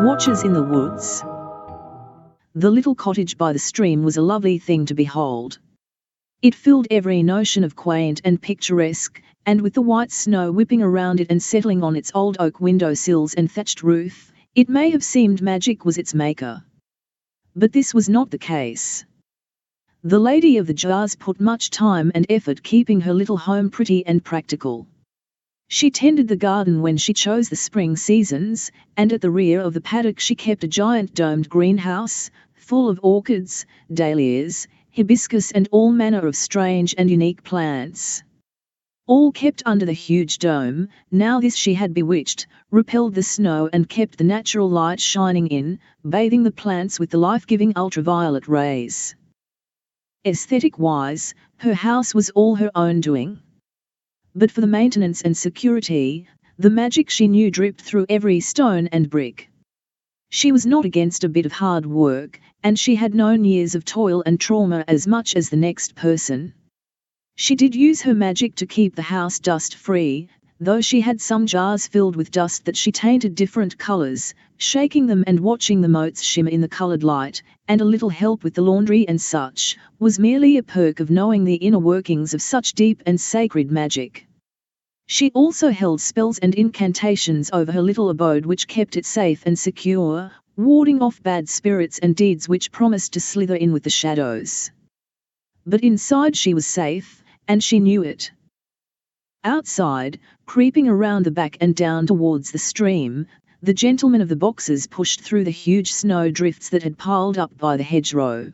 Watchers in the woods. The little cottage by the stream was a lovely thing to behold. It filled every notion of quaint and picturesque, and with the white snow whipping around it and settling on its old oak window sills and thatched roof, it may have seemed magic was its maker. But this was not the case. The lady of the jars put much time and effort keeping her little home pretty and practical. She tended the garden when she chose the spring seasons, and at the rear of the paddock she kept a giant domed greenhouse, full of orchids, dahlias, hibiscus and all manner of strange and unique plants. All kept under the huge dome, now this she had bewitched, repelled the snow and kept the natural light shining in, bathing the plants with the life-giving ultraviolet rays. Aesthetic-wise, her house was all her own doing but for the maintenance and security, the magic she knew dripped through every stone and brick. She was not against a bit of hard work, and she had known years of toil and trauma as much as the next person. She did use her magic to keep the house dust-free, though she had some jars filled with dust that she tainted different colors, shaking them and watching the motes shimmer in the colored light, and a little help with the laundry and such, was merely a perk of knowing the inner workings of such deep and sacred magic. She also held spells and incantations over her little abode which kept it safe and secure, warding off bad spirits and deeds which promised to slither in with the shadows. But inside she was safe, and she knew it. Outside, creeping around the back and down towards the stream, the gentleman of the boxes pushed through the huge snow drifts that had piled up by the hedgerow.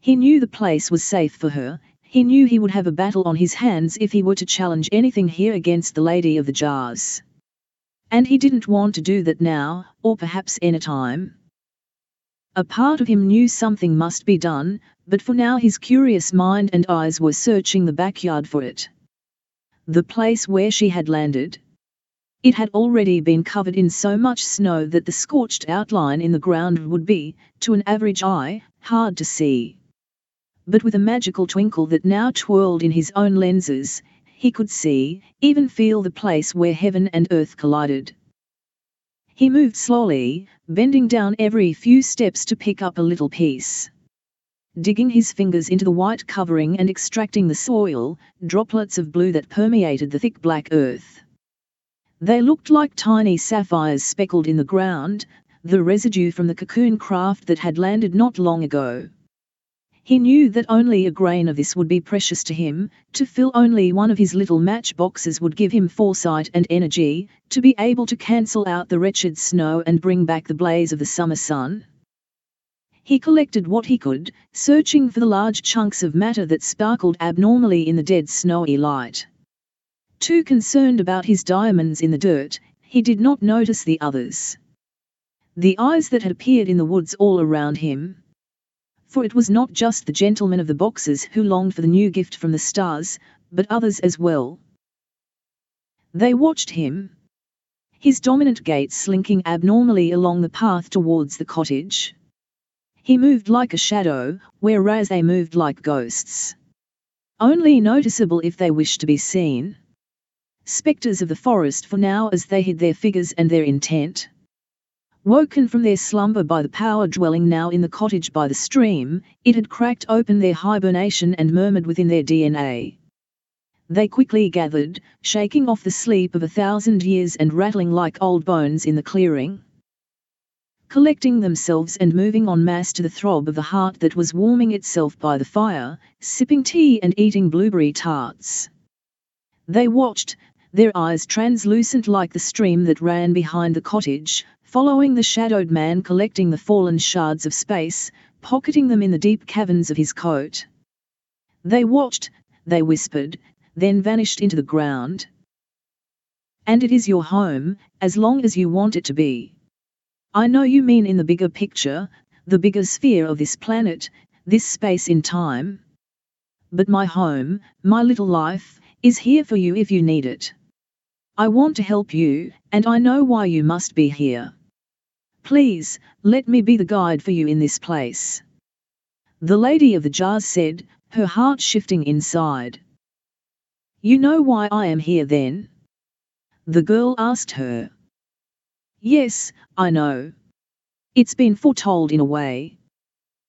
He knew the place was safe for her, he knew he would have a battle on his hands if he were to challenge anything here against the Lady of the Jars. And he didn't want to do that now, or perhaps any time. A part of him knew something must be done, but for now his curious mind and eyes were searching the backyard for it. The place where she had landed. It had already been covered in so much snow that the scorched outline in the ground would be, to an average eye, hard to see but with a magical twinkle that now twirled in his own lenses, he could see, even feel the place where heaven and earth collided. He moved slowly, bending down every few steps to pick up a little piece. Digging his fingers into the white covering and extracting the soil, droplets of blue that permeated the thick black earth. They looked like tiny sapphires speckled in the ground, the residue from the cocoon craft that had landed not long ago. He knew that only a grain of this would be precious to him, to fill only one of his little match boxes would give him foresight and energy, to be able to cancel out the wretched snow and bring back the blaze of the summer sun. He collected what he could, searching for the large chunks of matter that sparkled abnormally in the dead snowy light. Too concerned about his diamonds in the dirt, he did not notice the others. The eyes that had appeared in the woods all around him, for it was not just the gentlemen of the boxes who longed for the new gift from the stars, but others as well. They watched him. His dominant gait slinking abnormally along the path towards the cottage. He moved like a shadow, whereas they moved like ghosts. Only noticeable if they wished to be seen. Spectres of the forest for now as they hid their figures and their intent. Woken from their slumber by the power dwelling now in the cottage by the stream, it had cracked open their hibernation and murmured within their DNA. They quickly gathered, shaking off the sleep of a thousand years and rattling like old bones in the clearing. Collecting themselves and moving en masse to the throb of the heart that was warming itself by the fire, sipping tea and eating blueberry tarts. They watched, their eyes translucent like the stream that ran behind the cottage, following the shadowed man collecting the fallen shards of space, pocketing them in the deep caverns of his coat. They watched, they whispered, then vanished into the ground. And it is your home, as long as you want it to be. I know you mean in the bigger picture, the bigger sphere of this planet, this space in time. But my home, my little life, is here for you if you need it. I want to help you, and I know why you must be here. Please, let me be the guide for you in this place. The lady of the jars said, her heart shifting inside. You know why I am here then? The girl asked her. Yes, I know. It's been foretold in a way.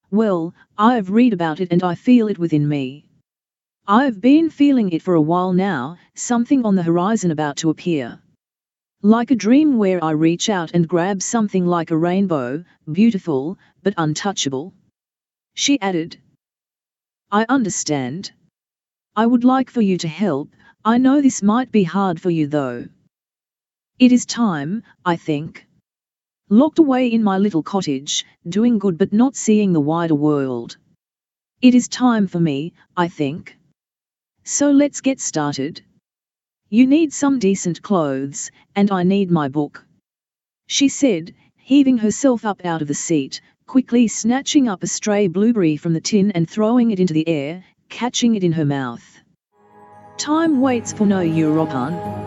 Well, I've read about it and I feel it within me. I've been feeling it for a while now, something on the horizon about to appear. Like a dream where I reach out and grab something like a rainbow, beautiful, but untouchable. She added. I understand. I would like for you to help, I know this might be hard for you though. It is time, I think. Locked away in my little cottage, doing good but not seeing the wider world. It is time for me, I think. So let's get started. You need some decent clothes, and I need my book. She said, heaving herself up out of the seat, quickly snatching up a stray blueberry from the tin and throwing it into the air, catching it in her mouth. Time waits for no Europan.